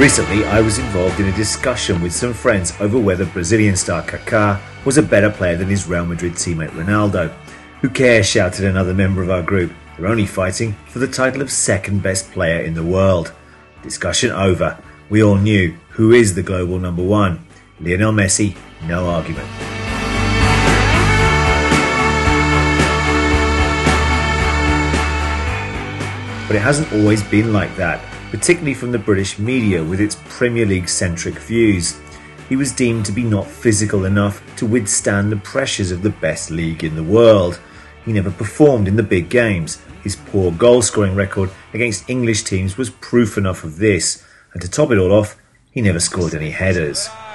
Recently, I was involved in a discussion with some friends over whether Brazilian star Kaká was a better player than his Real Madrid teammate Ronaldo. Who cares? shouted another member of our group. They're only fighting for the title of second best player in the world. Discussion over. We all knew who is the global number one. Lionel Messi, no argument. But it hasn't always been like that particularly from the British media with its Premier League centric views. He was deemed to be not physical enough to withstand the pressures of the best league in the world. He never performed in the big games. His poor goal scoring record against English teams was proof enough of this. And to top it all off, he never scored any headers. Ah,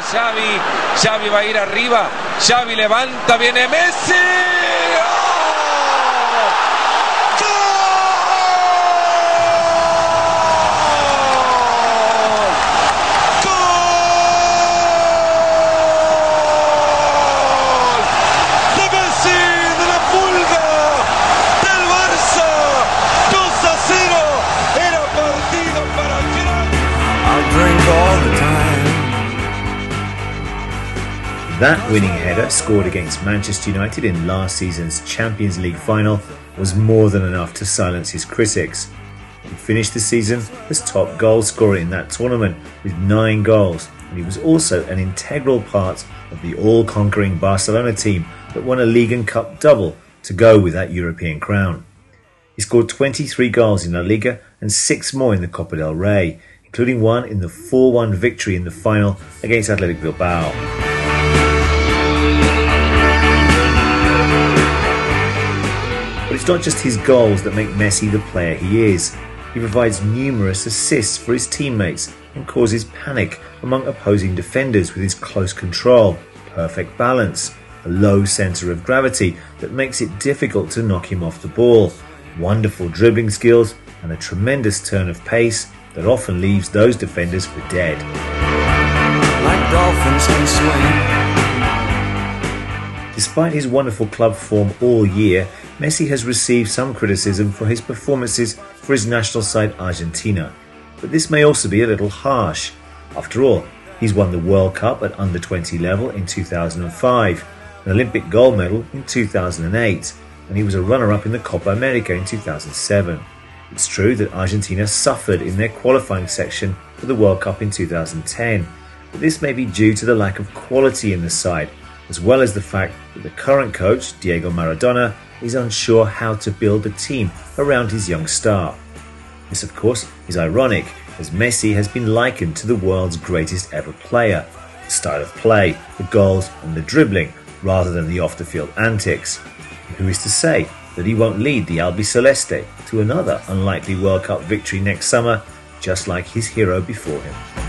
Xavi, Xavi va a ir arriba, Xavi levanta, viene Messi. ¡Oh! That winning header, scored against Manchester United in last season's Champions League final, was more than enough to silence his critics. He finished the season as top goal scorer in that tournament with nine goals, and he was also an integral part of the all conquering Barcelona team that won a League and Cup double to go with that European crown. He scored 23 goals in La Liga and six more in the Copa del Rey, including one in the 4 1 victory in the final against Athletic Bilbao. But it's not just his goals that make Messi the player he is. He provides numerous assists for his teammates and causes panic among opposing defenders with his close control, perfect balance, a low centre of gravity that makes it difficult to knock him off the ball, wonderful dribbling skills, and a tremendous turn of pace that often leaves those defenders for dead. Like dolphins can swim. Despite his wonderful club form all year, Messi has received some criticism for his performances for his national side Argentina. But this may also be a little harsh. After all, he's won the World Cup at under 20 level in 2005, an Olympic gold medal in 2008, and he was a runner up in the Copa America in 2007. It's true that Argentina suffered in their qualifying section for the World Cup in 2010, but this may be due to the lack of quality in the side as well as the fact that the current coach, Diego Maradona, is unsure how to build a team around his young star. This, of course, is ironic, as Messi has been likened to the world's greatest ever player. The style of play, the goals, and the dribbling, rather than the off the field antics. Who is to say that he won't lead the Albiceleste to another unlikely World Cup victory next summer, just like his hero before him?